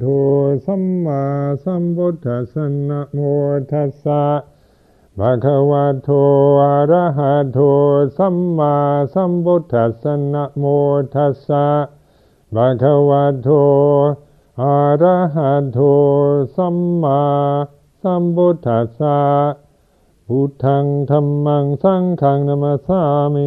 โทสัมมาสัมพุทธัสสะนะโมทัสสะภะคะวะโตอะระหะโตสัมมาสัมพุทธัสสะนะโมทัสสะภะคะวะโตอะระหะโตสัมมาสัมพุทธัสสะพุทธังธัมมังสังฆังนามัสสามิ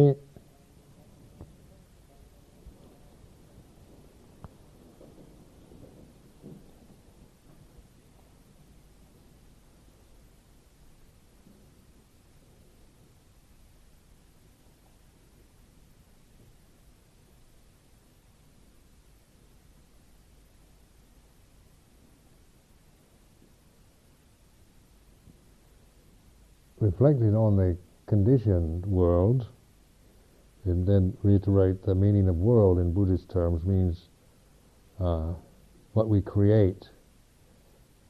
reflecting on the conditioned world, and then reiterate the meaning of world in Buddhist terms means uh, what we create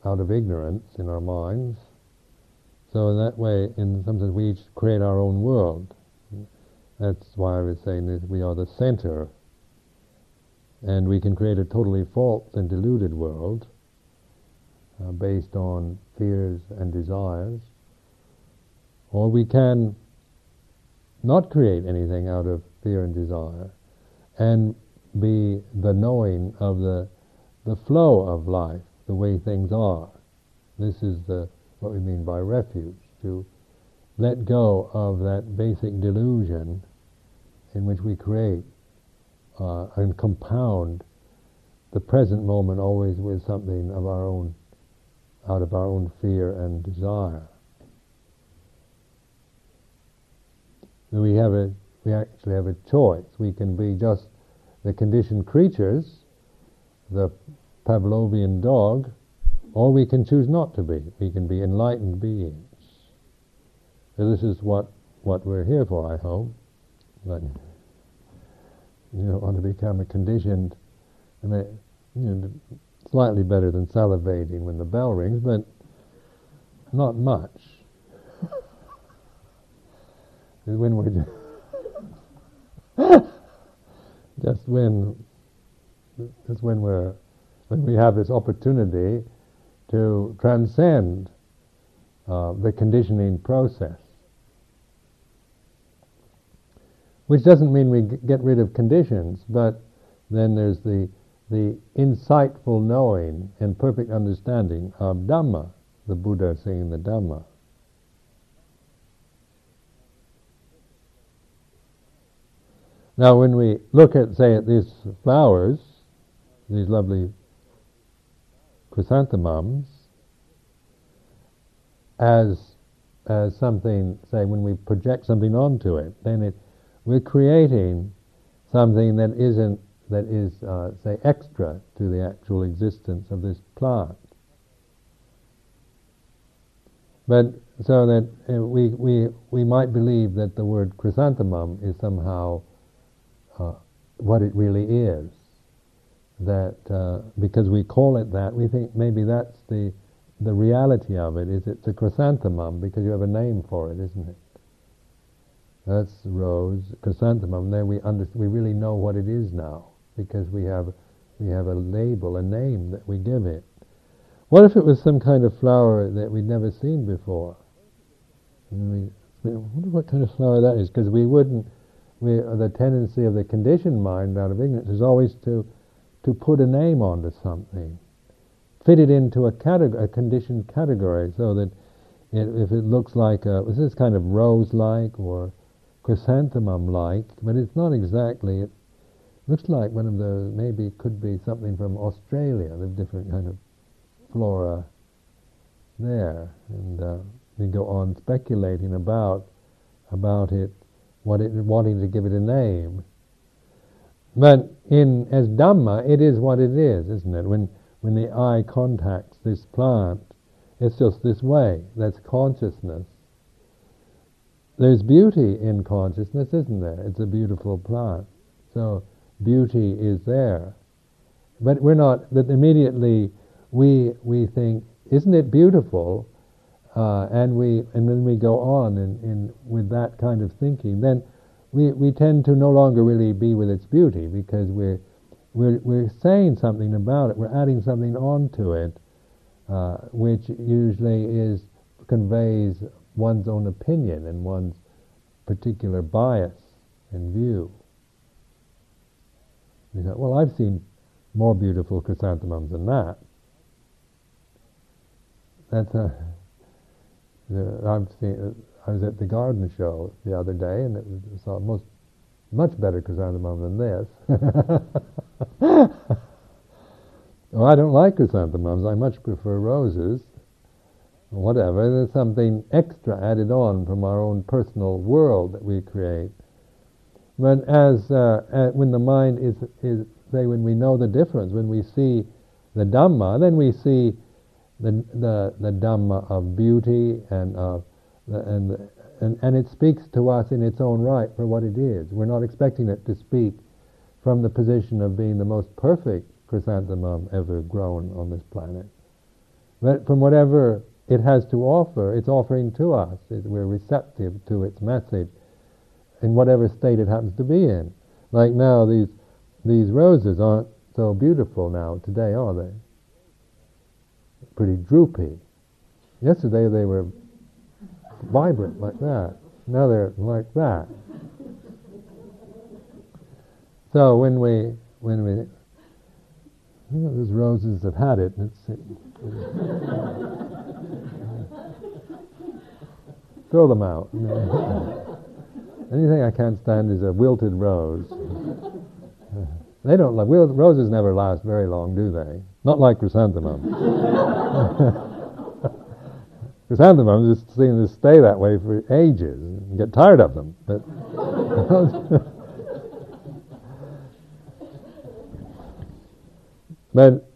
out of ignorance in our minds. So in that way, in some sense, we each create our own world. That's why I was saying that we are the center, and we can create a totally false and deluded world uh, based on fears and desires or we can not create anything out of fear and desire and be the knowing of the, the flow of life, the way things are. This is the, what we mean by refuge, to let go of that basic delusion in which we create uh, and compound the present moment always with something of our own, out of our own fear and desire. We have a we actually have a choice. We can be just the conditioned creatures, the Pavlovian dog, or we can choose not to be. We can be enlightened beings. So this is what what we're here for, I hope. But you don't want to become a conditioned. I mean, you know, slightly better than salivating when the bell rings, but not much is when we just when just when we're when we have this opportunity to transcend uh, the conditioning process, which doesn't mean we get rid of conditions, but then there's the the insightful knowing and perfect understanding of Dhamma, the Buddha saying the Dhamma. Now, when we look at, say, at these flowers, these lovely chrysanthemums, as as something, say, when we project something onto it, then it we're creating something that isn't that is, uh, say, extra to the actual existence of this plant. But so that uh, we, we, we might believe that the word chrysanthemum is somehow uh, what it really is. That uh, because we call it that, we think maybe that's the the reality of it. Is it's a chrysanthemum because you have a name for it, isn't it? That's rose, chrysanthemum. Then we under, we really know what it is now because we have we have a label, a name that we give it. What if it was some kind of flower that we'd never seen before? And we, I wonder what kind of flower that is because we wouldn't we, the tendency of the conditioned mind out of ignorance is always to, to put a name onto something, fit it into a, category, a conditioned category, so that it, if it looks like a, this is kind of rose-like or chrysanthemum-like, but it's not exactly. It looks like one of those. Maybe could be something from Australia. The different kind of flora there, and uh, we go on speculating about about it it, wanting to give it a name. But in as Dhamma, it is what it is, isn't it? When when the eye contacts this plant, it's just this way. That's consciousness. There's beauty in consciousness, isn't there? It's a beautiful plant. So beauty is there. But we're not that immediately we we think, isn't it beautiful? Uh, and we and then we go on in, in with that kind of thinking, then we, we tend to no longer really be with its beauty because we're we're, we're saying something about it, we're adding something onto it, uh, which usually is conveys one's own opinion and one's particular bias and view. You know, well, I've seen more beautiful chrysanthemums than that. That's a. Seen. I was at the garden show the other day, and it was, saw most much better chrysanthemum than this. well, I don't like chrysanthemums. I much prefer roses. Whatever. There's something extra added on from our own personal world that we create. But as uh, uh, when the mind is is say when we know the difference, when we see the Dhamma, then we see the the, the Dhamma of beauty and of and, and, and it speaks to us in its own right for what it is. We're not expecting it to speak from the position of being the most perfect chrysanthemum ever grown on this planet. But from whatever it has to offer, it's offering to us. We're receptive to its message in whatever state it happens to be in. Like now, these, these roses aren't so beautiful now today, are they? Pretty droopy. Yesterday they were vibrant like that. Now they're like that. So when we when we you know, those roses have had it. It's, throw them out. Anything I can't stand is a wilted rose. They don't like roses. Never last very long, do they? Not like chrysanthemums. chrysanthemums just seem to stay that way for ages and get tired of them. But but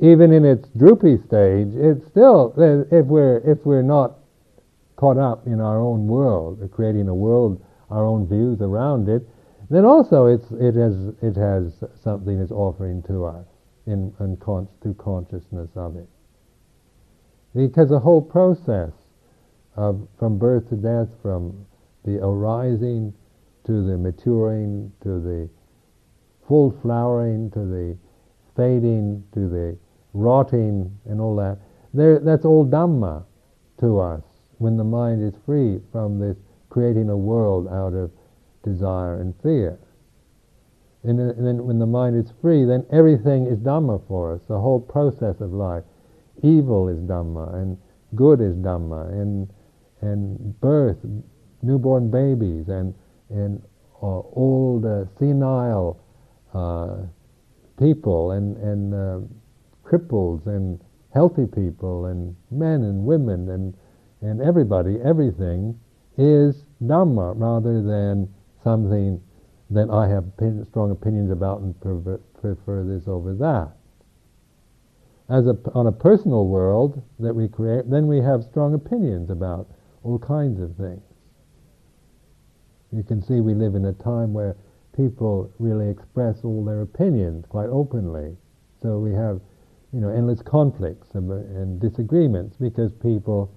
even in its droopy stage, it's still if we're if we're not caught up in our own world, creating a world, our own views around it, then also it's it has it has something it's offering to us in, in con- through consciousness of it. Because the whole process of from birth to death, from the arising to the maturing to the full flowering to the fading to the rotting and all that, there, that's all Dhamma to us when the mind is free from this creating a world out of desire and fear. And then when the mind is free, then everything is Dhamma for us. The whole process of life evil is Dhamma, and good is Dhamma, and and birth, newborn babies, and and uh, old uh, senile uh, people, and and uh, cripples, and healthy people, and men and women, and and everybody, everything is Dhamma rather than something that I have strong opinions about and prefer this over that as a, on a personal world that we create, then we have strong opinions about all kinds of things. You can see we live in a time where people really express all their opinions quite openly. So we have, you know, endless conflicts and, and disagreements because people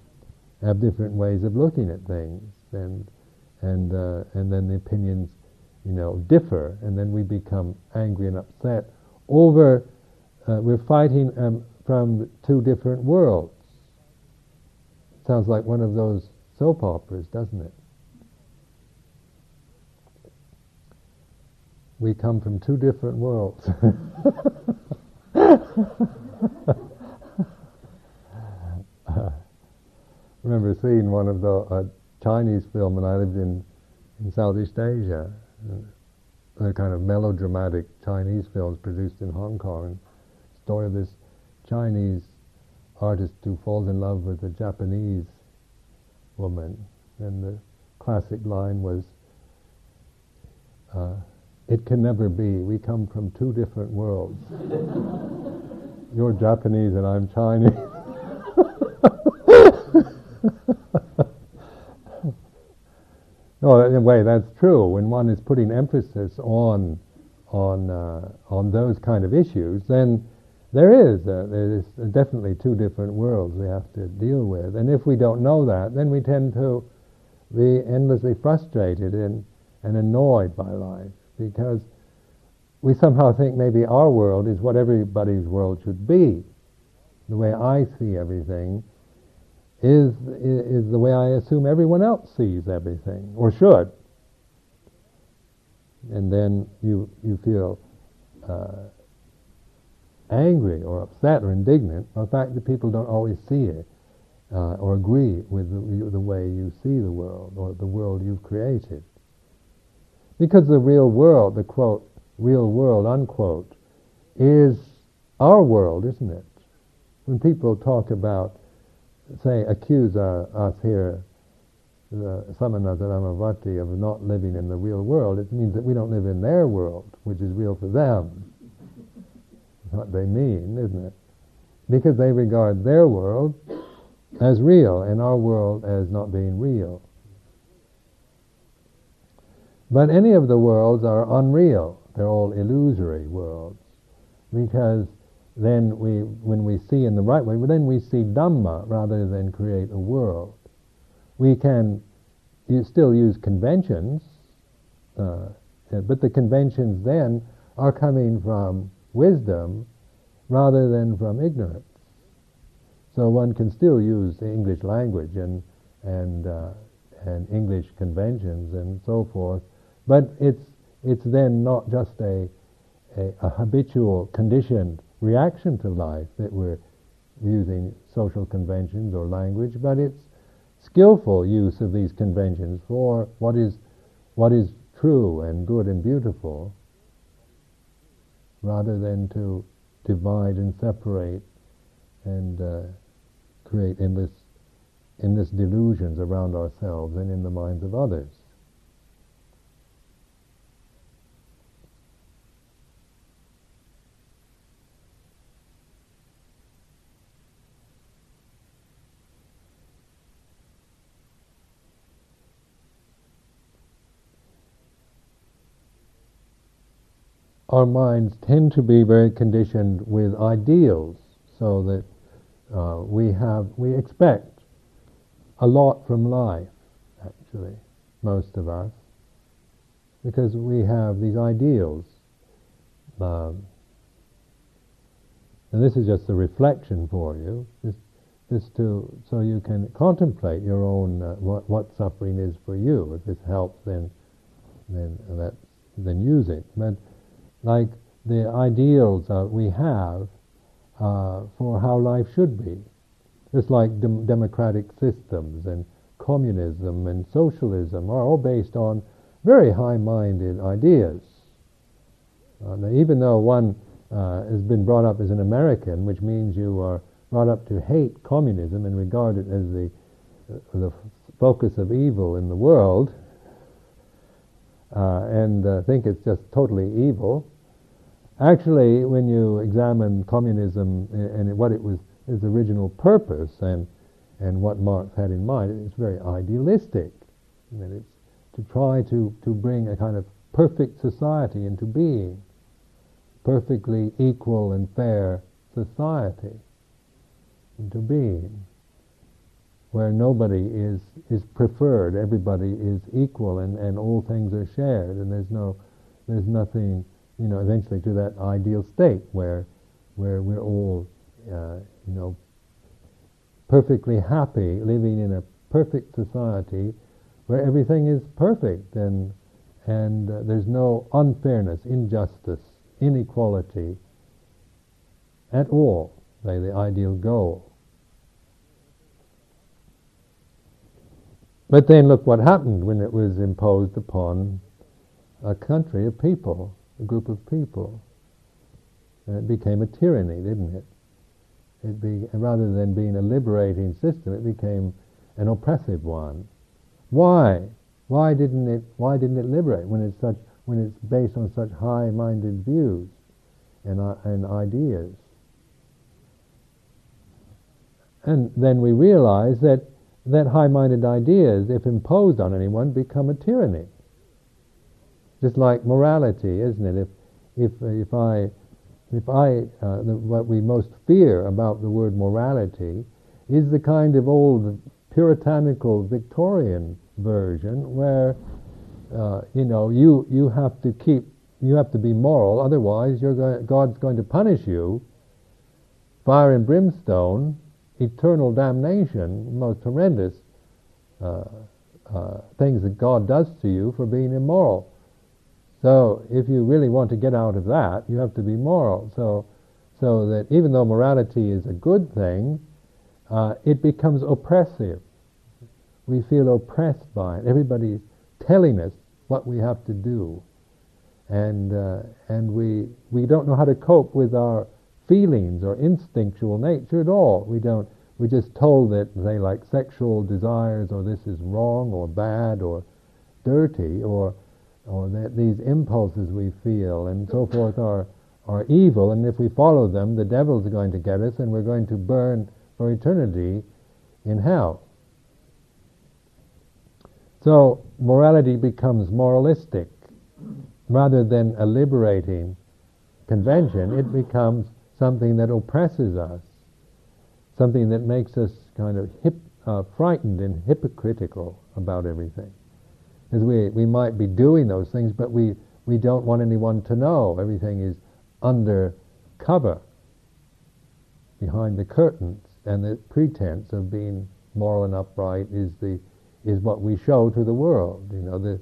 have different ways of looking at things, and and uh, and then the opinions, you know, differ, and then we become angry and upset over uh, we're fighting um, from two different worlds. Sounds like one of those soap operas, doesn't it? We come from two different worlds. remember seeing one of the uh, Chinese film when I lived in, in Southeast Asia, uh, the kind of melodramatic Chinese films produced in Hong Kong story of this Chinese artist who falls in love with a Japanese woman, and the classic line was, uh, "It can never be. We come from two different worlds. You're Japanese and I'm Chinese." no, in a way that's true. When one is putting emphasis on on uh, on those kind of issues, then there is, uh, there is definitely two different worlds we have to deal with. And if we don't know that, then we tend to be endlessly frustrated and, and annoyed by life because we somehow think maybe our world is what everybody's world should be. The way I see everything is, is the way I assume everyone else sees everything, or should. And then you, you feel uh, angry or upset or indignant by the fact that people don't always see it uh, or agree with the, the way you see the world or the world you've created. Because the real world, the quote, real world, unquote, is our world, isn't it? When people talk about, say, accuse our, us here, the Samanata Ramavati, of not living in the real world, it means that we don't live in their world, which is real for them. That's what they mean, isn't it? Because they regard their world as real and our world as not being real. But any of the worlds are unreal. They're all illusory worlds. Because then we, when we see in the right way, then we see Dhamma rather than create a world. We can still use conventions, uh, but the conventions then are coming from wisdom rather than from ignorance. So one can still use the English language and and uh, and English conventions and so forth but it's, it's then not just a, a, a habitual, conditioned reaction to life that we're using social conventions or language, but it's skillful use of these conventions for what is, what is true and good and beautiful, rather than to divide and separate and uh, create endless, endless delusions around ourselves and in the minds of others. Our minds tend to be very conditioned with ideals, so that uh, we have we expect a lot from life. Actually, most of us, because we have these ideals. Um, and this is just a reflection for you, just, just to so you can contemplate your own uh, what, what suffering is for you. If this helps, then then that then use it. But like the ideals that we have uh, for how life should be. Just like dem- democratic systems and communism and socialism are all based on very high-minded ideas. Uh, now, even though one uh, has been brought up as an American, which means you are brought up to hate communism and regard it as the, uh, the focus of evil in the world, uh, and uh, think it's just totally evil. Actually, when you examine communism and what it was, its original purpose and, and what Marx had in mind, it's very idealistic. That it's to try to, to bring a kind of perfect society into being, perfectly equal and fair society into being where nobody is, is preferred, everybody is equal and, and all things are shared and there's no there's nothing you know eventually to that ideal state where where we're all uh, you know perfectly happy living in a perfect society where everything is perfect and and uh, there's no unfairness, injustice, inequality at all. They the ideal goal. But then look what happened when it was imposed upon a country a people, a group of people. It became a tyranny, didn't it? It be, rather than being a liberating system, it became an oppressive one. Why? Why didn't it? Why didn't it liberate when it's such when it's based on such high-minded views and uh, and ideas? And then we realize that that high-minded ideas, if imposed on anyone, become a tyranny. Just like morality, isn't it? If if if I if I uh, the, what we most fear about the word morality is the kind of old puritanical Victorian version where uh, you know you you have to keep you have to be moral, otherwise going, God's going to punish you. Fire and brimstone, eternal damnation, most horrendous uh, uh, things that God does to you for being immoral. So if you really want to get out of that, you have to be moral. So, so that even though morality is a good thing, uh, it becomes oppressive. We feel oppressed by it. Everybody's telling us what we have to do, and uh, and we we don't know how to cope with our feelings or instinctual nature at all. We don't. We're just told that they like sexual desires, or this is wrong, or bad, or dirty, or or that these impulses we feel and so forth are are evil, and if we follow them, the devil's going to get us, and we're going to burn for eternity in hell. So morality becomes moralistic. Rather than a liberating convention, it becomes something that oppresses us, something that makes us kind of hip, uh, frightened and hypocritical about everything. Because we, we might be doing those things, but we, we don't want anyone to know. Everything is under cover, behind the curtains, and the pretense of being moral and upright is the is what we show to the world. You know, the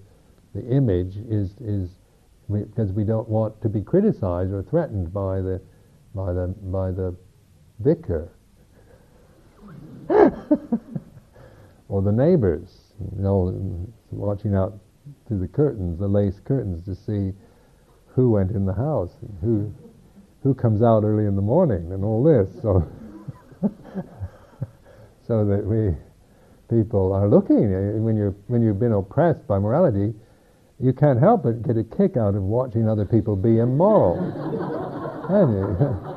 the image is is because we don't want to be criticized or threatened by the by the by the vicar or the neighbors. You know, watching out through the curtains, the lace curtains, to see who went in the house who who comes out early in the morning and all this. So so that we people are looking. When you when you've been oppressed by morality, you can't help but get a kick out of watching other people be immoral.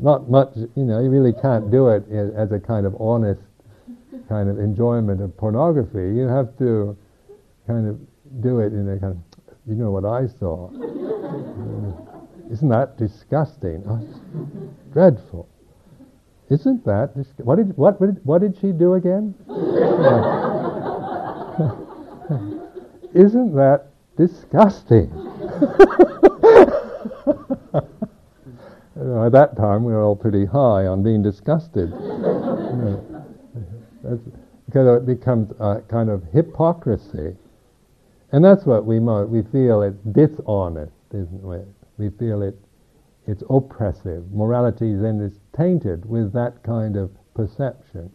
Not much, you know. You really can't do it as a kind of honest kind of enjoyment of pornography. You have to kind of do it in a kind of, you know what I saw. Isn't that disgusting? Oh, dreadful. Isn't that what did what did what did she do again? Isn't that disgusting? at that time, we were all pretty high on being disgusted. because it becomes a kind of hypocrisy, and that's what we we feel it's dishonest, isn't it? We feel it it's oppressive. Morality then is tainted with that kind of perception.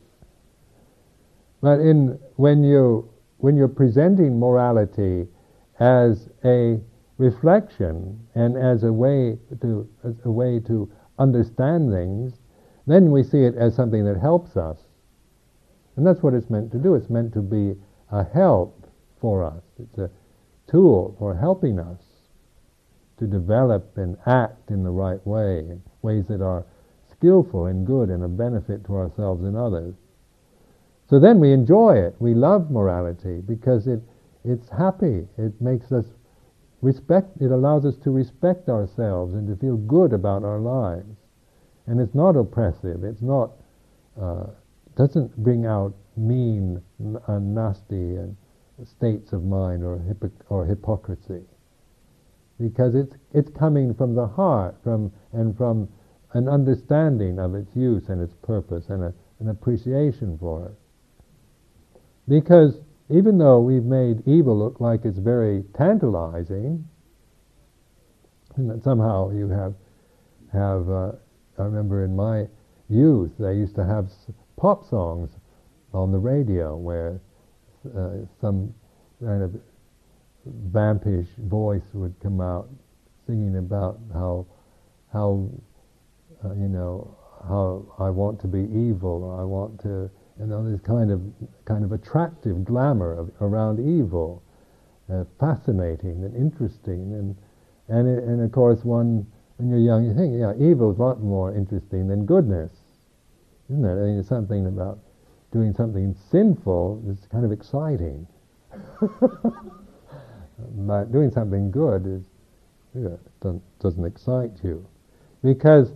But in, when, you, when you're presenting morality as a reflection and as a way to, a way to understand things, then we see it as something that helps us. And that's what it's meant to do. It's meant to be a help for us. It's a tool for helping us to develop and act in the right way, in ways that are skillful and good and a benefit to ourselves and others. So then we enjoy it. We love morality because it, it's happy. It makes us respect, it allows us to respect ourselves and to feel good about our lives. And it's not oppressive. It's not, uh, doesn't bring out mean, and nasty and states of mind or, hypoc- or hypocrisy because it's it's coming from the heart, from and from an understanding of its use and its purpose and a, an appreciation for it. Because even though we've made evil look like it's very tantalizing, and that somehow you have have uh, I remember in my youth they used to have pop songs on the radio where uh, some kind of vampish voice would come out singing about how how uh, you know how I want to be evil or I want to you know this kind of kind of attractive glamour of, around evil uh, fascinating and interesting. And and it, and of course one when you're young you think yeah evil is a lot more interesting than goodness isn't it? I mean, it's something about doing something sinful is kind of exciting. But doing something good is yeah, doesn't, doesn't excite you, because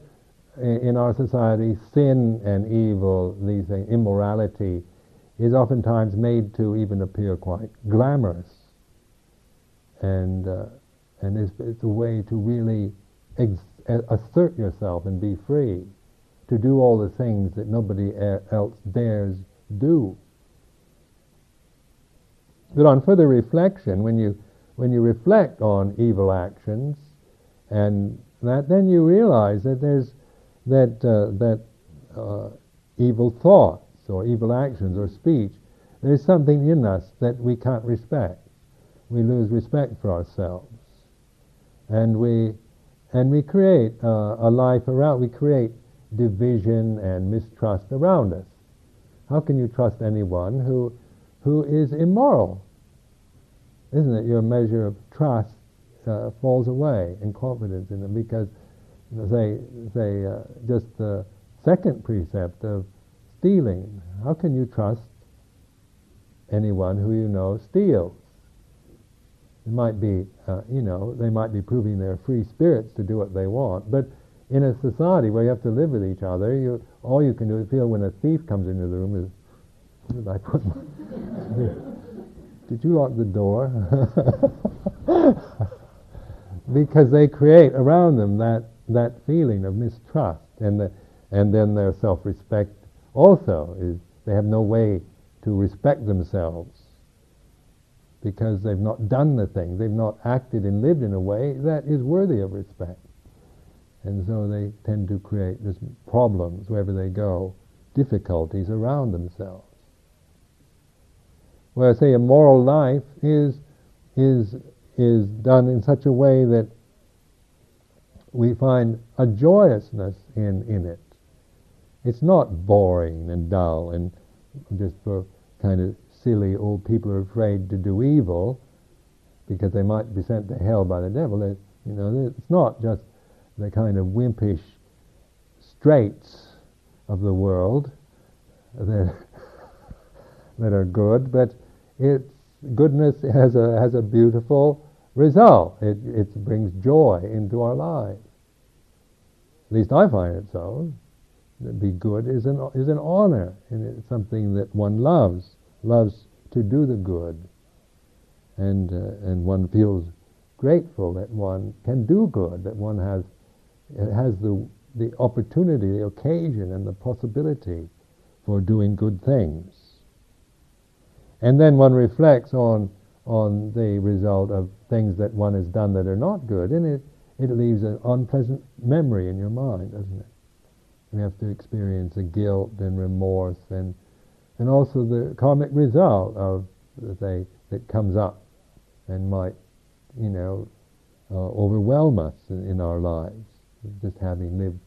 in our society, sin and evil, these things, immorality, is oftentimes made to even appear quite glamorous. and uh, and it's, it's a way to really ex- assert yourself and be free, to do all the things that nobody else dares do. But on further reflection, when you when you reflect on evil actions, and that then you realize that there's that uh, that uh, evil thoughts or evil actions or speech, there's something in us that we can't respect. We lose respect for ourselves, and we and we create uh, a life around. We create division and mistrust around us. How can you trust anyone who who is immoral? Isn't it? Your measure of trust uh, falls away and confidence in them because, say, say uh, just the second precept of stealing. How can you trust anyone who you know steals? It might be, uh, you know, they might be proving their free spirits to do what they want, but in a society where you have to live with each other, you, all you can do is feel when a thief comes into the room is, did I put did you lock the door? because they create around them that, that feeling of mistrust and, the, and then their self-respect also is they have no way to respect themselves because they've not done the thing, they've not acted and lived in a way that is worthy of respect. And so they tend to create this problems wherever they go, difficulties around themselves. Where I say a moral life is is is done in such a way that we find a joyousness in, in it. It's not boring and dull and just for kind of silly old people are afraid to do evil because they might be sent to hell by the devil. It, you know, it's not just the kind of wimpish straits of the world that that are good, but it's goodness has a has a beautiful result. It it brings joy into our lives. At least I find it so. That be good is an is an honor, and it's something that one loves loves to do the good, and uh, and one feels grateful that one can do good, that one has has the the opportunity, the occasion, and the possibility for doing good things. And then one reflects on on the result of things that one has done that are not good, and it, it leaves an unpleasant memory in your mind, doesn't it? We have to experience the guilt and remorse and and also the karmic result of say that comes up and might, you know, uh, overwhelm us in, in our lives, just having lived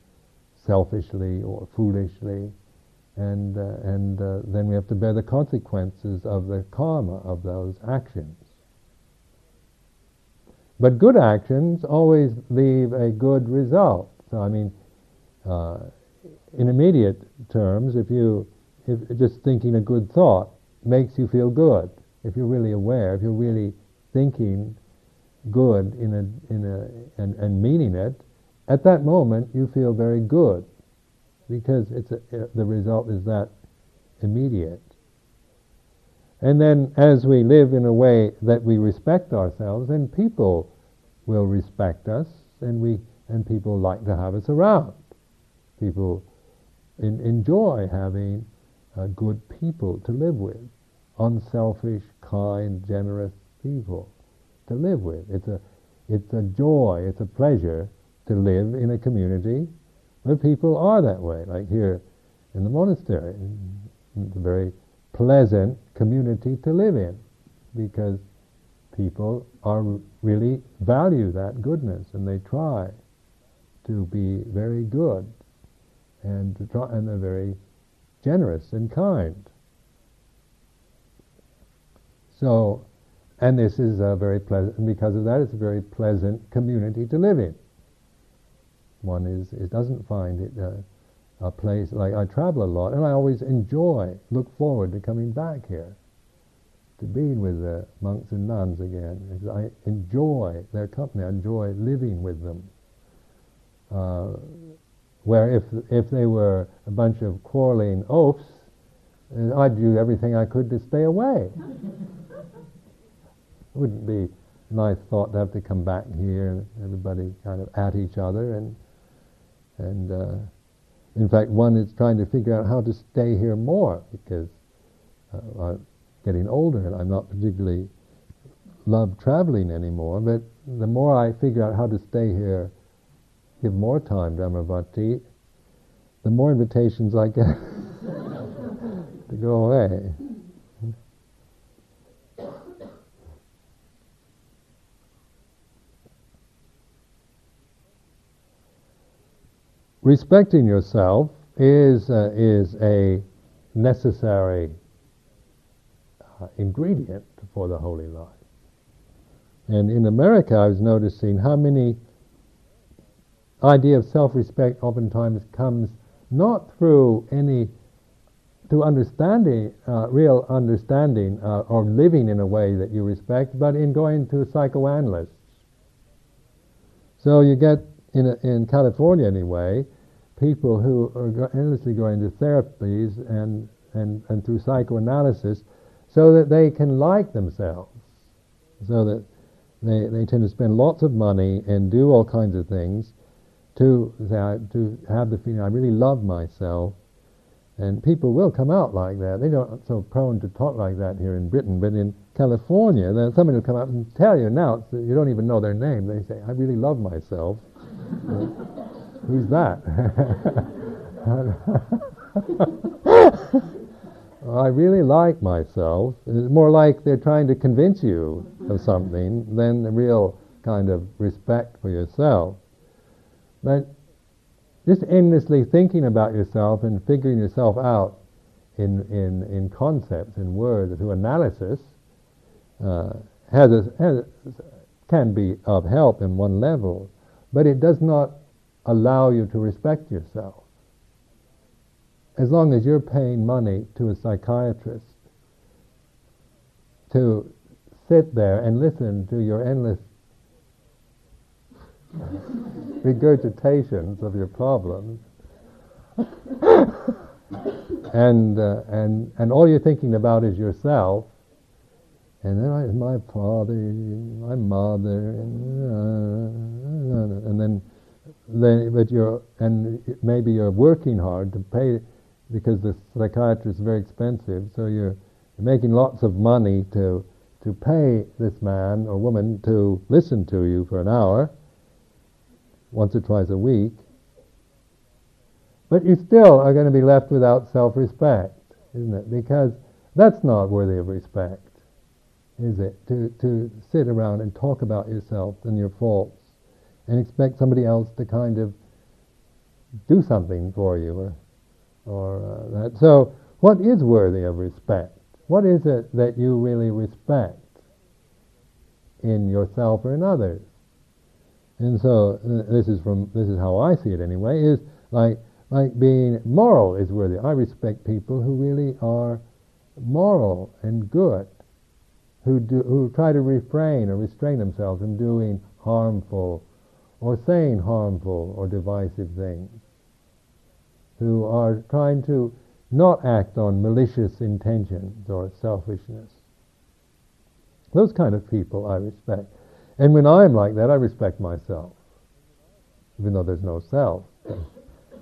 selfishly or foolishly and uh, and uh, then we have to bear the consequences of the karma of those actions. But good actions always leave a good result. So I mean, uh, in immediate terms, if you if just thinking a good thought makes you feel good, if you're really aware, if you're really thinking good in a in a and, and meaning it, at that moment you feel very good because it's a, the result is that immediate. And then as we live in a way that we respect ourselves, then people will respect us and we and people like to have us around. People in, enjoy having uh, good people to live with, unselfish, kind, generous people to live with. It's a, it's a joy, it's a pleasure to live in a community where people are that way, like here in the monastery. It's a very pleasant community to live in because people are really value that goodness and they try to be very good and to try, and they're very generous and kind. So, and this is a very pleasant, because of that, it's a very pleasant community to live in one is it doesn't find it a, a place like I travel a lot, and I always enjoy, look forward to coming back here, to being with the monks and nuns again. I enjoy their company. I enjoy living with them. Uh, where if if they were a bunch of quarreling oafs, I'd do everything I could to stay away. it wouldn't be nice thought to have to come back here. And everybody kind of at each other, and and uh, in fact, one is trying to figure out how to stay here more because uh, I'm getting older and I'm not particularly love traveling anymore. But the more I figure out how to stay here, give more time to Amaravati, the more invitations I get to go away. Respecting yourself is, uh, is a necessary uh, ingredient for the holy life. And in America, I was noticing how many idea of self-respect oftentimes comes not through any to understanding, uh, real understanding, uh, or living in a way that you respect, but in going to psychoanalysts. So you get in, in California anyway, people who are endlessly going to therapies and, and, and through psychoanalysis so that they can like themselves, so that they, they tend to spend lots of money and do all kinds of things to, to have the feeling, I really love myself. And people will come out like that. They don't so prone to talk like that here in Britain, but in California, then somebody will come out and tell you, now, you don't even know their name. They say, I really love myself. Who's that? I really like myself. It's more like they're trying to convince you of something than the real kind of respect for yourself. But just endlessly thinking about yourself and figuring yourself out in, in, in concepts and words through analysis uh, has, a, has can be of help in one level, but it does not allow you to respect yourself. As long as you're paying money to a psychiatrist to sit there and listen to your endless regurgitations of your problems, and uh, and and all you're thinking about is yourself, and then I, my father, my mother, and, and then then, but you're and maybe you're working hard to pay because the psychiatrist is very expensive. So you're making lots of money to to pay this man or woman to listen to you for an hour, once or twice a week. But you still are going to be left without self-respect, isn't it? Because that's not worthy of respect, is it? To to sit around and talk about yourself and your faults and expect somebody else to kind of do something for you or or uh, that. So, what is worthy of respect? What is it that you really respect in yourself or in others? And so, uh, this is from this is how I see it anyway. Is like like being moral is worthy. I respect people who really are moral and good, who do who try to refrain or restrain themselves from doing harmful or saying harmful or divisive things, who are trying to not act on malicious intentions or selfishness. Those kind of people I respect. And when I'm like that, I respect myself, even though there's no self.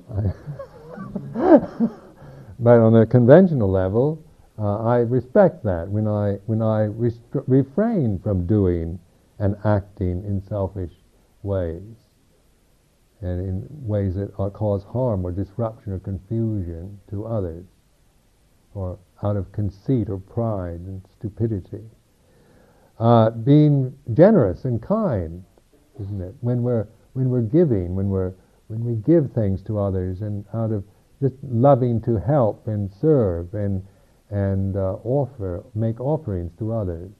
but on a conventional level, uh, I respect that when I when I refrain from doing and acting in selfish ways, and in ways that cause harm or disruption or confusion to others, or out of conceit or pride and stupidity. Uh, being generous and kind, isn't it? When we're when we're giving, when we're when we give things to others, and out of just loving to help and serve and and uh, offer, make offerings to others,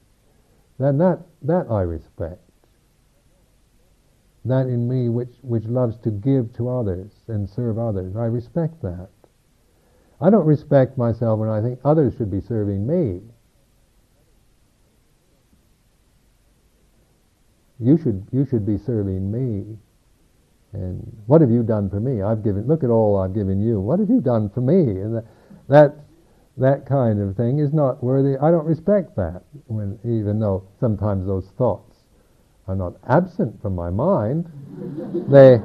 then that that I respect that in me which, which loves to give to others and serve others. I respect that. I don't respect myself when I think others should be serving me. You should, you should be serving me. And what have you done for me? I've given, look at all I've given you. What have you done for me? And that, that, that kind of thing is not worthy. I don't respect that, when, even though sometimes those thoughts are not absent from my mind. they,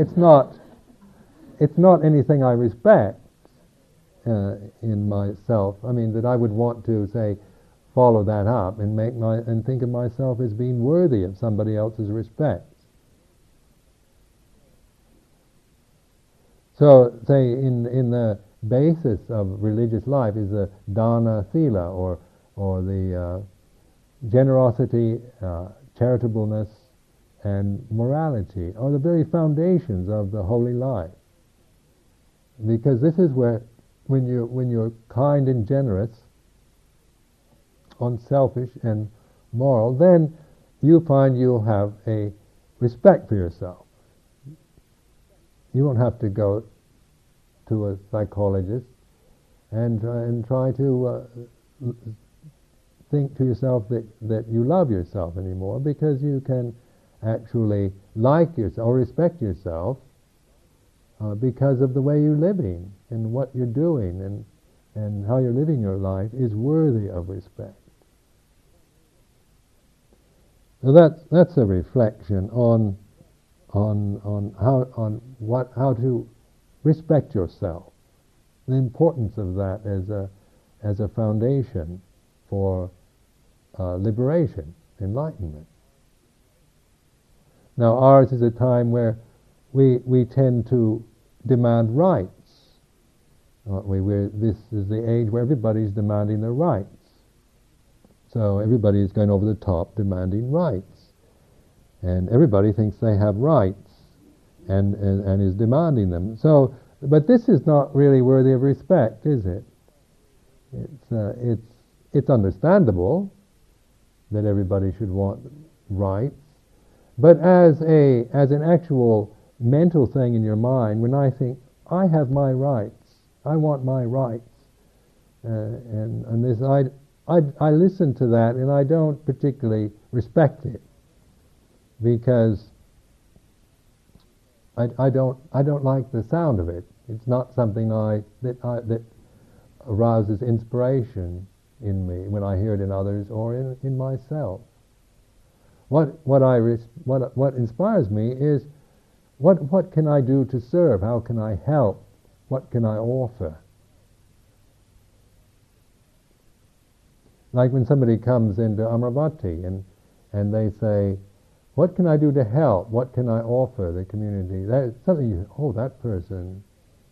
it's not, it's not anything I respect uh, in myself. I mean, that I would want to say, follow that up and make my and think of myself as being worthy of somebody else's respect. So, say in in the basis of religious life is the dana sila or or the uh, generosity, uh, charitableness, and morality are the very foundations of the holy life. Because this is where, when you when you're kind and generous, unselfish and moral, then you find you'll have a respect for yourself. You won't have to go to a psychologist and uh, and try to uh, think to yourself that, that you love yourself anymore because you can actually like yourself or respect yourself uh, because of the way you're living and what you're doing and, and how you're living your life is worthy of respect. So that's, that's a reflection on, on, on, how, on what, how to respect yourself, the importance of that as a, as a foundation for uh, liberation, enlightenment. Now, ours is a time where we, we tend to demand rights. We? We're, this is the age where everybody's demanding their rights. So everybody is going over the top demanding rights. And everybody thinks they have rights and, and, and is demanding them. So, but this is not really worthy of respect, is it? It's, uh, it's, it's understandable that everybody should want rights. But as a as an actual mental thing in your mind, when I think I have my rights, I want my rights, uh, and and this I, I I listen to that and I don't particularly respect it because I, I don't I don't like the sound of it. It's not something I that I, that arouses inspiration in me when I hear it in others or in, in myself. What, what, I res- what, what inspires me is what, what can I do to serve? How can I help? What can I offer? Like when somebody comes into Amaravati and, and they say, what can I do to help? What can I offer the community? That's something you, oh, that person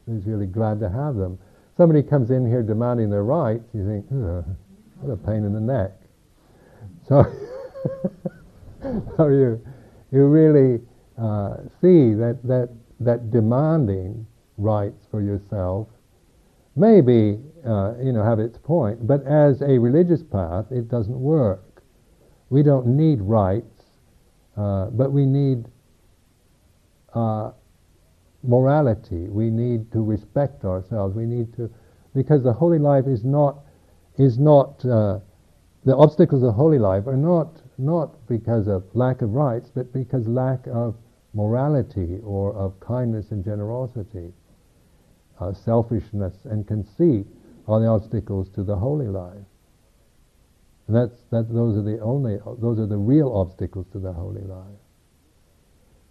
is really glad to have them somebody comes in here demanding their rights, you think, what a pain in the neck. So, so you, you really uh, see that, that, that demanding rights for yourself may be, uh, you know, have its point, but as a religious path, it doesn't work. We don't need rights, uh, but we need uh, morality. We need to respect ourselves. We need to, because the holy life is not, is not, uh, the obstacles of holy life are not, not because of lack of rights, but because lack of morality or of kindness and generosity. Uh, selfishness and conceit are the obstacles to the holy life. And that's, that, those are the only, those are the real obstacles to the holy life.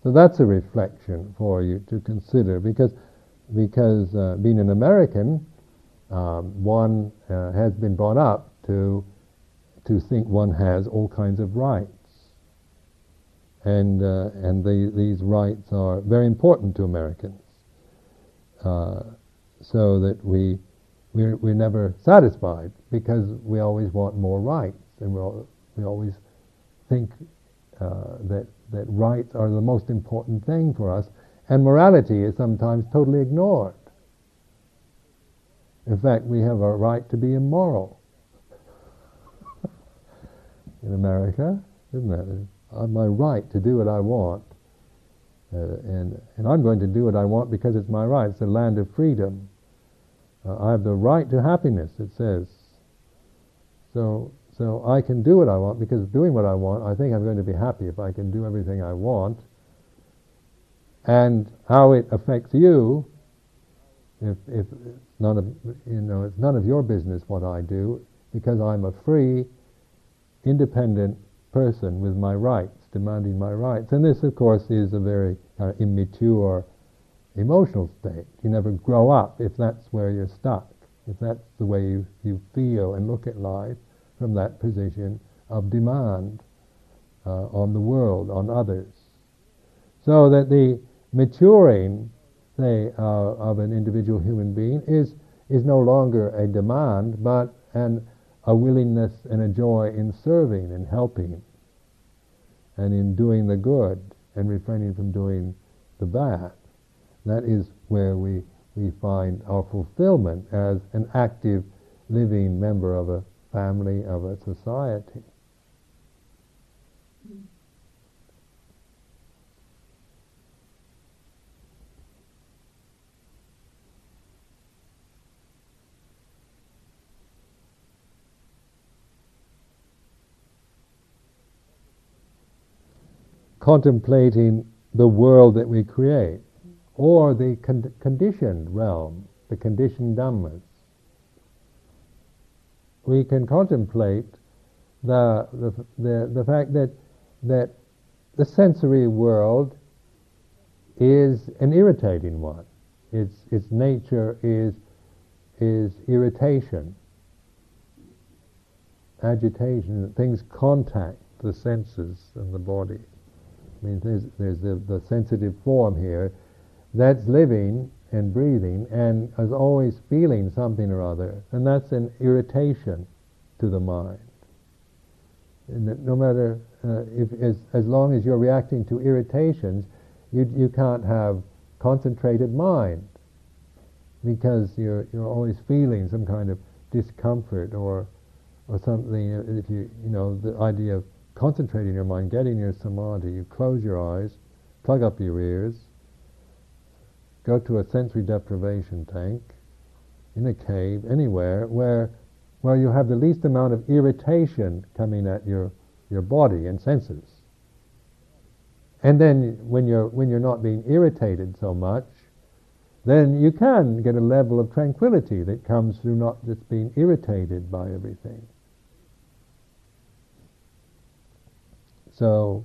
So that's a reflection for you to consider because, because uh, being an American, um, one uh, has been brought up to, to think one has all kinds of rights. And, uh, and the, these rights are very important to Americans. Uh, so that we, we're, we're never satisfied because we always want more rights and we, all, we always think uh, that that rights are the most important thing for us, and morality is sometimes totally ignored. In fact, we have a right to be immoral in America, isn't it? I have my right to do what I want, uh, and and I'm going to do what I want because it's my right. It's the land of freedom. Uh, I have the right to happiness. It says. So so I can do what I want because doing what I want, I think I'm going to be happy if I can do everything I want. And how it affects you, if, if none of you know, it's none of your business what I do because I'm a free, independent person with my rights demanding my rights. And this, of course, is a very kind of immature emotional state. You never grow up if that's where you're stuck, if that's the way you, you feel and look at life from that position of demand uh, on the world, on others. So that the maturing, say, uh, of an individual human being is, is no longer a demand, but an, a willingness and a joy in serving and helping and in doing the good and refraining from doing the bad. That is where we, we find our fulfillment as an active, living member of a family, of a society. contemplating the world that we create, or the con- conditioned realm, the conditioned dhammas. We can contemplate the, the, the, the fact that, that the sensory world is an irritating one. Its, its nature is, is irritation, agitation, things contact the senses and the body. I mean, there's, there's the, the sensitive form here that's living and breathing and is always feeling something or other, and that's an irritation to the mind. And no matter uh, if as, as long as you're reacting to irritations, you you can't have concentrated mind because you're you're always feeling some kind of discomfort or or something. If you you know the idea of concentrating your mind, getting your samadhi, you close your eyes, plug up your ears, go to a sensory deprivation tank, in a cave, anywhere where where you have the least amount of irritation coming at your your body and senses. And then when you're when you're not being irritated so much, then you can get a level of tranquility that comes through not just being irritated by everything. So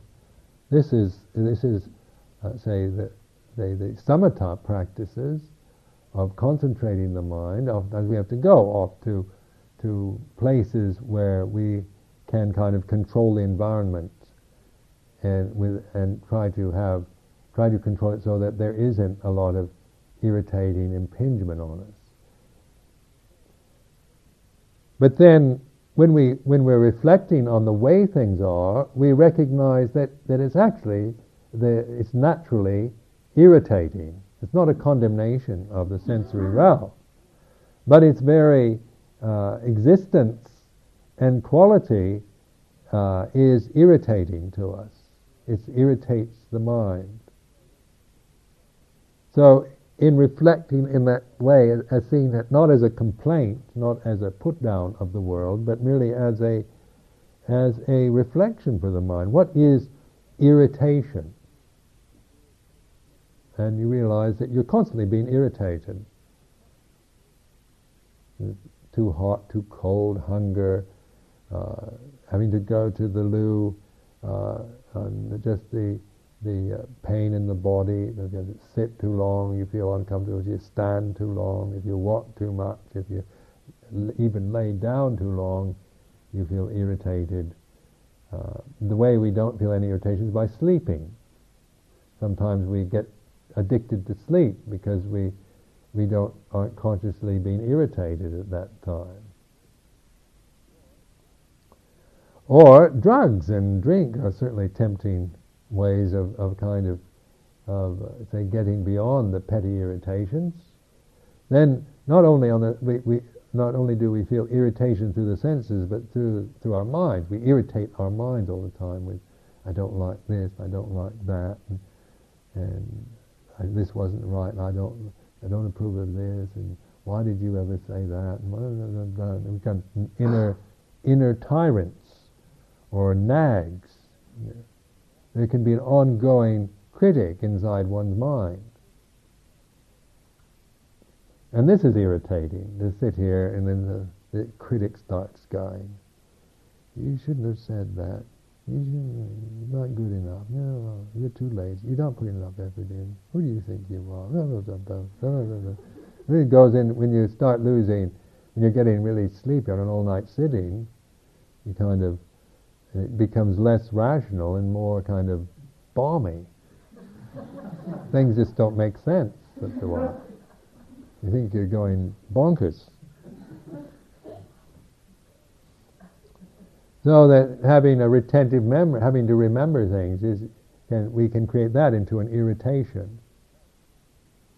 this is this is uh, say the, the the samatha practices of concentrating the mind. We have to go off to to places where we can kind of control the environment and with and try to have try to control it so that there isn't a lot of irritating impingement on us. But then when, we, when we're reflecting on the way things are, we recognize that, that it's actually, the, it's naturally irritating. It's not a condemnation of the sensory realm, but its very uh, existence and quality uh, is irritating to us. It irritates the mind. So in reflecting in that way as seeing it not as a complaint, not as a put down of the world, but merely as a as a reflection for the mind. What is irritation? And you realize that you're constantly being irritated. Too hot, too cold, hunger, uh, having to go to the loo, uh, and just the the uh, pain in the body, if you sit too long, you feel uncomfortable, if you stand too long, if you walk too much, if you even lay down too long, you feel irritated. Uh, the way we don't feel any irritation is by sleeping. Sometimes we get addicted to sleep because we we don't aren't consciously being irritated at that time. Or drugs and drink are certainly tempting ways of, of kind of, of uh, say, getting beyond the petty irritations. Then not only on the we, we not only do we feel irritation through the senses, but through through our minds. We irritate our minds all the time with, I don't like this, I don't like that, and, and This wasn't right. I don't I don't approve of this, and why did you ever say that? And we become inner inner tyrants or nags. There can be an ongoing critic inside one's mind. And this is irritating to sit here and then the, the critic starts going, You shouldn't have said that. You're not good enough. No, you're too lazy. You don't put enough effort in. Who do you think you are? Then It goes in when you start losing, when you're getting really sleepy on an all-night sitting. You kind of it becomes less rational and more kind of balmy. Things just don't make sense after a while. You think you're going bonkers. So that having a retentive memory, having to remember things, is can, we can create that into an irritation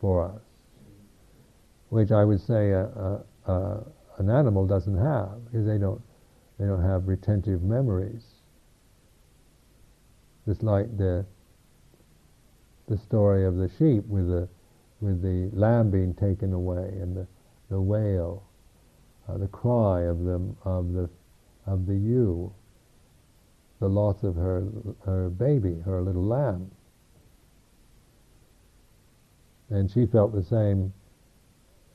for us, which I would say a, a, a, an animal doesn't have because they don't they don't have retentive memories. Just like the the story of the sheep with the with the lamb being taken away and the, the wail, uh, the cry of the of the of the ewe, the loss of her, her baby, her little lamb. And she felt the same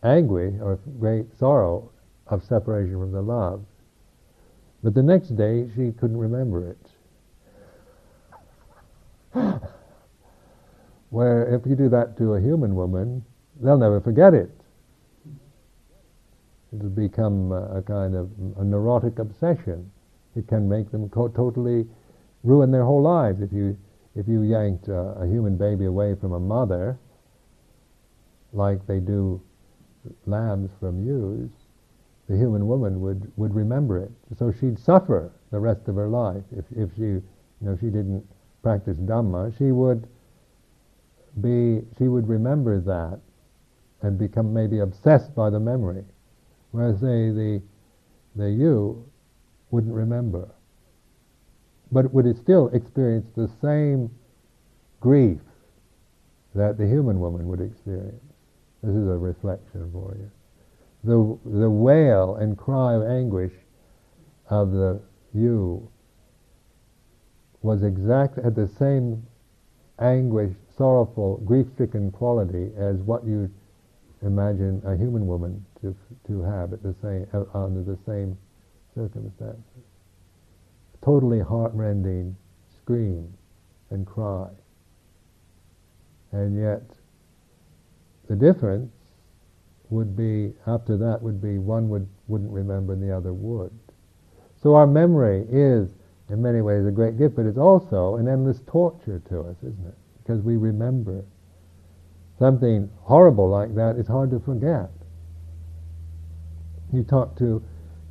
anguish or great sorrow of separation from the love. But the next day she couldn't remember it. Where if you do that to a human woman, they'll never forget it it'll become a, kind of a neurotic obsession. It can make them co- totally ruin their whole lives. If you if you yanked a, a human baby away from a mother, like they do lambs from ewes, the human woman would, would remember it. So she'd suffer the rest of her life if, if she, you know, she didn't practice Dhamma. She would be, she would remember that and become maybe obsessed by the memory whereas they, the, the ewe wouldn't remember. But would it still experience the same grief that the human woman would experience? This is a reflection for ewe. The, the wail and cry of anguish of the you was exact at the same anguish, sorrowful, grief-stricken quality as what you imagine a human woman to to have at the same uh, under the same circumstances. Totally heartrending scream and cry, and yet the difference would be after that would be one would wouldn't remember and the other would. So our memory is in many ways a great gift, but it's also an endless torture to us, isn't it? Because we remember something horrible like that is hard to forget. You talk to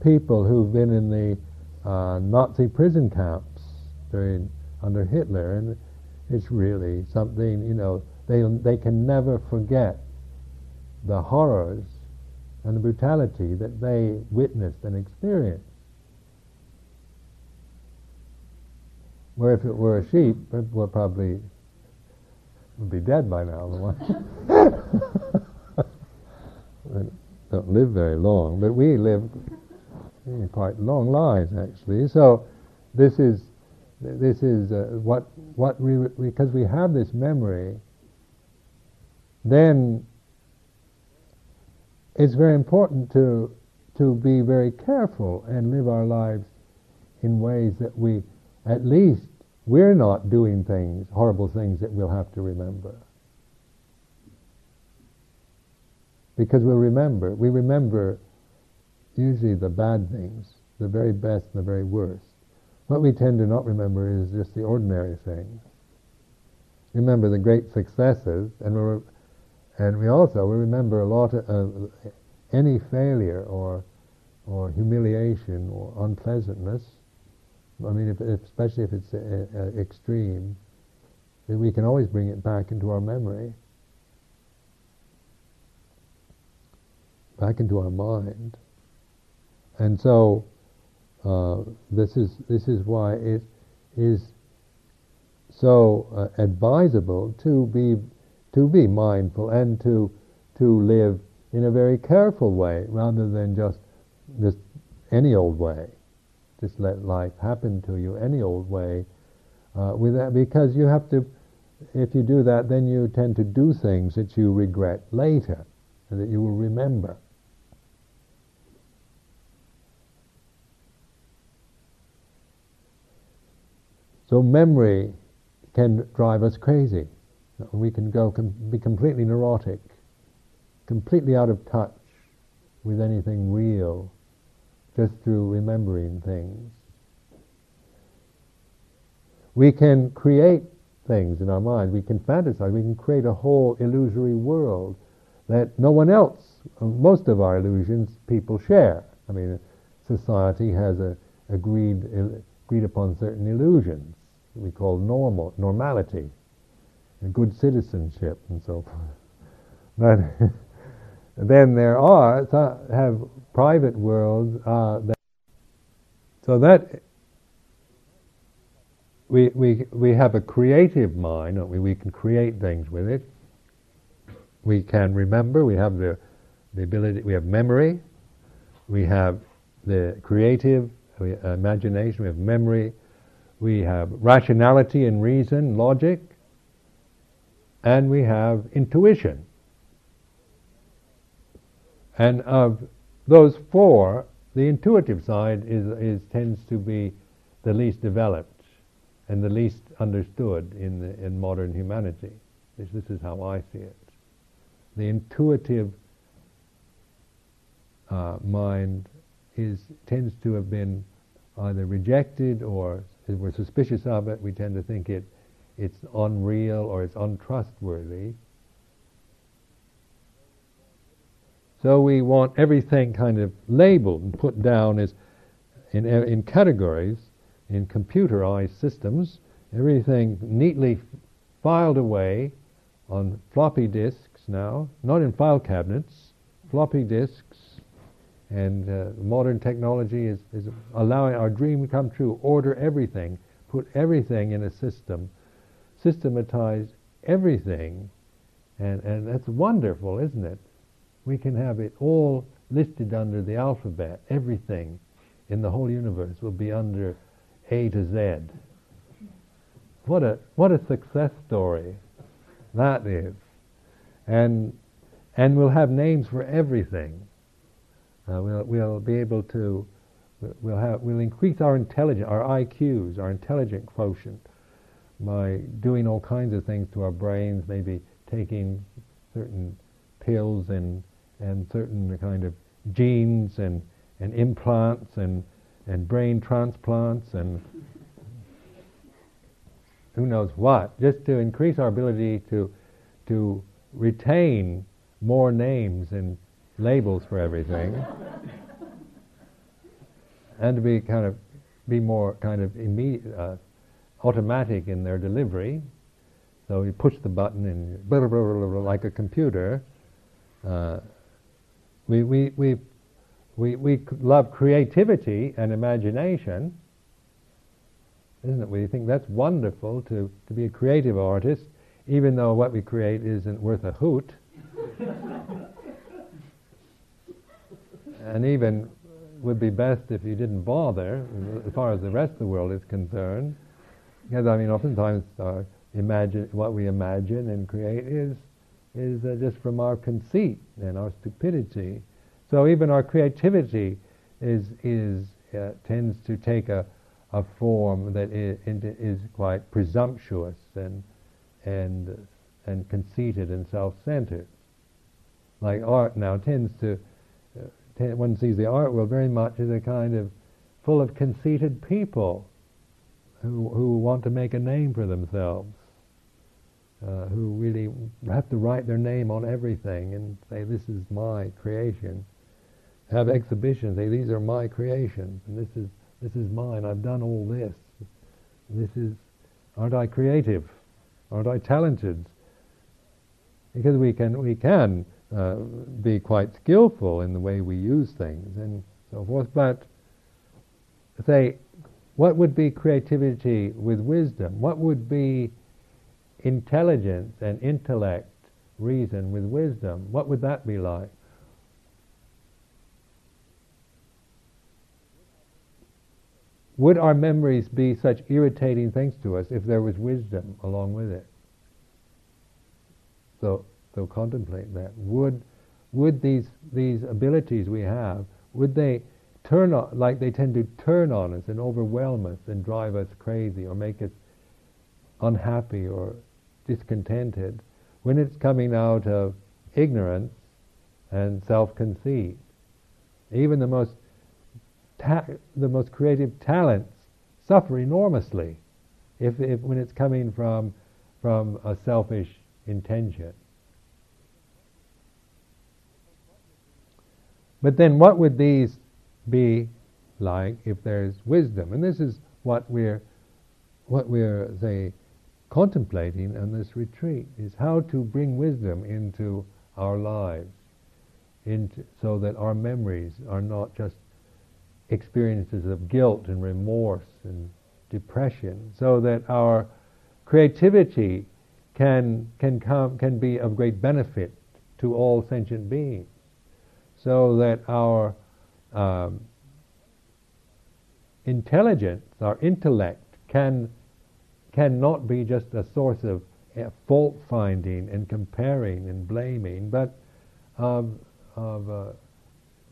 people who've been in the uh, Nazi prison camps during under Hitler, and it's really something. You know, they they can never forget the horrors and the brutality that they witnessed and experienced. Where if it were a sheep, it would probably would be dead by now. don't live very long, but we live quite long lives actually. So this is this is uh, what what we because we have this memory. Then it's very important to to be very careful and live our lives in ways that we at least we're not doing things, horrible things that we'll have to remember. Because we'll remember. We remember usually the bad things, the very best and the very worst. What we tend to not remember is just the ordinary things. Remember the great successes, and we and we also we remember a lot of uh, any failure or or humiliation or unpleasantness I mean, if, especially if it's uh, uh, extreme, we can always bring it back into our memory, back into our mind. And so, uh, this is this is why it is so uh, advisable to be to be mindful and to to live in a very careful way rather than just just any old way just let life happen to you any old way. Uh, with that, because you have to, if you do that, then you tend to do things that you regret later and that you will remember. So memory can drive us crazy. We can go com- be completely neurotic, completely out of touch with anything real, just through remembering things. We can create things in our mind. We can fantasize. We can create a whole illusory world that no one else, uh, most of our illusions, people share. I mean, society has a agreed uh, agreed upon certain illusions we call normal normality, and good citizenship, and so forth. But then there are have private worlds uh, that so that we, we, we have a creative mind, we? we can create things with it. We can remember, we have the, the ability, we have memory, we have the creative we, uh, imagination, we have memory, we have rationality and reason, logic, and we have intuition. And of those four, the intuitive side is, is tends to be the least developed and the least understood in, the, in modern humanity. This, this is how I see it. The intuitive uh, mind is tends to have been either rejected or if we're suspicious of it, we tend to think it it's unreal or it's untrustworthy. So we want everything kind of labeled and put down as in, in categories in computerized systems, everything neatly filed away on floppy disks now, not in file cabinets, floppy disks, and uh, modern technology is, is allowing our dream to come true. Order everything, put everything in a system, systematize everything, and, and that's wonderful, isn't it? We can have it all listed under the alphabet. Everything in the whole universe will be under a to Z. What a what a success story that is, and and we'll have names for everything. Uh, we'll we'll be able to we'll have we'll increase our intelligence, our IQs, our intelligent quotient by doing all kinds of things to our brains, maybe taking certain pills and and certain kind of genes and and implants and and brain transplants and who knows what, just to increase our ability to to retain more names and labels for everything, and to be kind of be more kind of immediate, uh, automatic in their delivery. So you push the button and blah, blah, blah, like a computer. Uh, we, we, we we, we love creativity and imagination, isn't it? We think that's wonderful to, to be a creative artist, even though what we create isn't worth a hoot. and even would be best if you didn't bother, as far as the rest of the world is concerned. Because I mean, oftentimes our imagine what we imagine and create is is uh, just from our conceit and our stupidity so even our creativity is, is, uh, tends to take a, a form that is, quite presumptuous and, and, and conceited and self-centered. Like art now tends to, uh, one sees the art world very much as a kind of full of conceited people who, who want to make a name for themselves. Uh, who really have to write their name on everything and say, this is my creation have exhibitions. Say, these are my creations, and this is this is mine. I've done all this. This is, aren't I creative? Aren't I talented? Because we can we can uh, be quite skillful in the way we use things and so forth. But say, what would be creativity with wisdom? What would be intelligence and intellect, reason with wisdom? What would that be like? Would our memories be such irritating things to us if there was wisdom along with it? So, so contemplate that. Would, would these, these abilities we have, would they turn on, like they tend to turn on us and overwhelm us and drive us crazy or make us unhappy or discontented when it's coming out of ignorance and self-conceit. Even the most ta- the most creative talents suffer enormously if, if when it's coming from from a selfish intention. But then, what would these be like if there's wisdom? And this is what we're what we're say contemplating on this retreat is how to bring wisdom into our lives, into, so that our memories are not just experiences of guilt and remorse and depression, so that our creativity can can come can be of great benefit to all sentient beings, so that our um, intelligence, our intellect, can cannot be just a source of uh, fault finding and comparing and blaming, but of, of uh,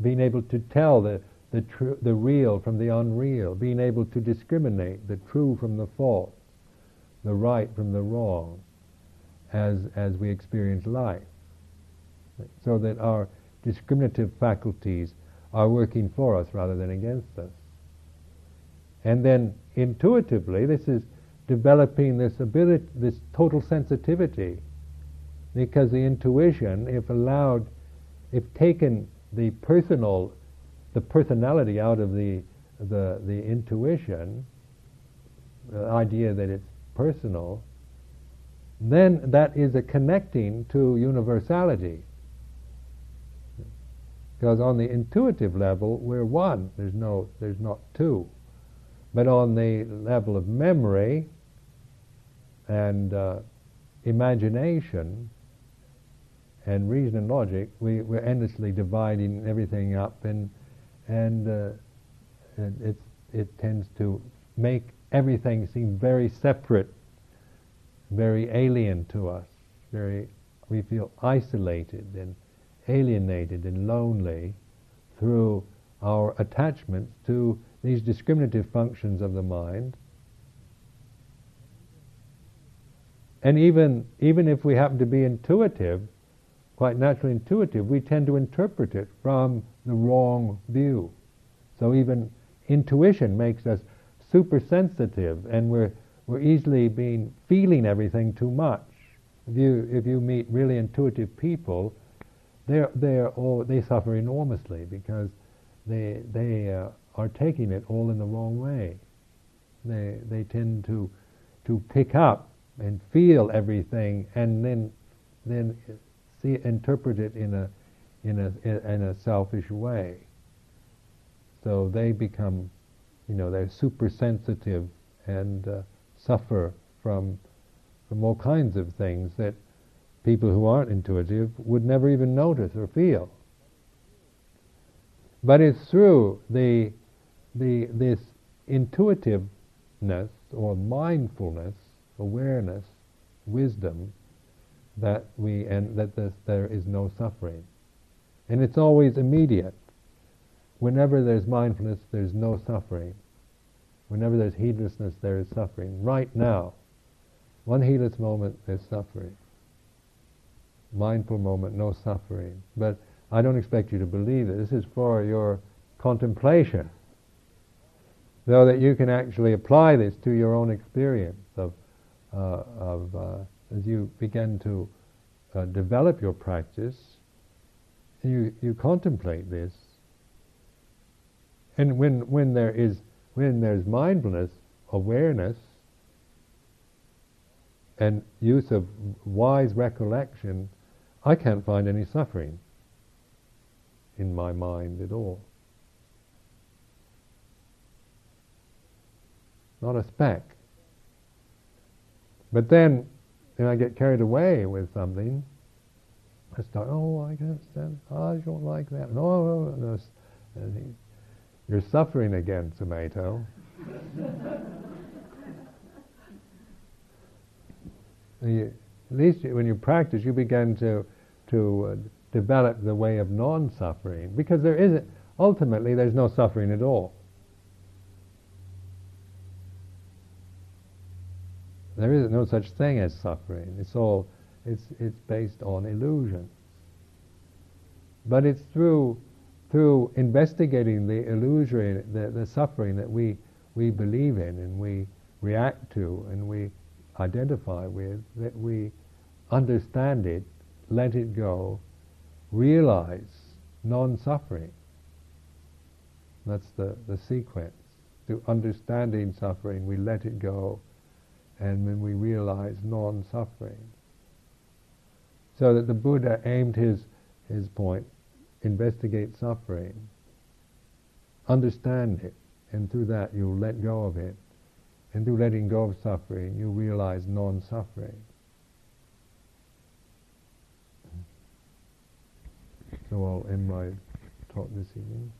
being able to tell the the, tr- the real from the unreal, being able to discriminate the true from the false, the right from the wrong, as as we experience life, so that our discriminative faculties are working for us rather than against us. And then intuitively, this is developing this ability, this total sensitivity, because the intuition, if allowed, if taken the personal, the personality out of the the the intuition, the idea that it's personal, then that is a connecting to universality. Because on the intuitive level, we're one. There's no, there's not two. But on the level of memory, and uh, imagination and reason and logic, we, we're endlessly dividing everything up, and and uh, it, it tends to make everything seem very separate, very alien to us. Very, we feel isolated and alienated and lonely through our attachments to these discriminative functions of the mind And even, even if we happen to be intuitive, quite naturally intuitive, we tend to interpret it from the wrong view. So even intuition makes us super sensitive and we're, we're easily being feeling everything too much. If you, if you meet really intuitive people, they're, they're all, they suffer enormously because they, they uh, are taking it all in the wrong way. They, they tend to, to pick up and feel everything, and then then see interpret it in a in a in a selfish way. So they become, you know, they're super sensitive and uh, suffer from from all kinds of things that people who aren't intuitive would never even notice or feel. But it's through the the this intuitiveness or mindfulness awareness, wisdom, that we and that this, there is no suffering, and it's always immediate. Whenever there's mindfulness, there's no suffering. Whenever there's heedlessness, there is suffering. Right now, one heedless moment, there's suffering. Mindful moment, no suffering. But I don't expect you to believe it. This is for your contemplation, so that you can actually apply this to your own experience of uh, of uh, as you begin to uh, develop your practice, you you contemplate this, and when when there is when there's mindfulness, awareness, and use of wise recollection, I can't find any suffering in my mind at all. Not a speck. But then, then I get carried away with something. I start, oh, I can't stand, oh, I don't like that. Oh, oh, oh, no, no, no. You're suffering again, tomato. you, at least when you practice, you begin to to uh, develop the way of non-suffering because there isn't. Ultimately, there's no suffering at all. There is no such thing as suffering. It's all, it's, it's based on illusion. But it's through, through investigating the illusory, the, the suffering that we, we believe in and we react to and we identify with that we understand it, let it go, realize non-suffering. That's the, the sequence. Through understanding suffering, we let it go, and then we realize non-suffering. So that the Buddha aimed his, his point, investigate suffering, understand it, and through that you let go of it. And through letting go of suffering, you realize non-suffering. So I'll end my talk this evening.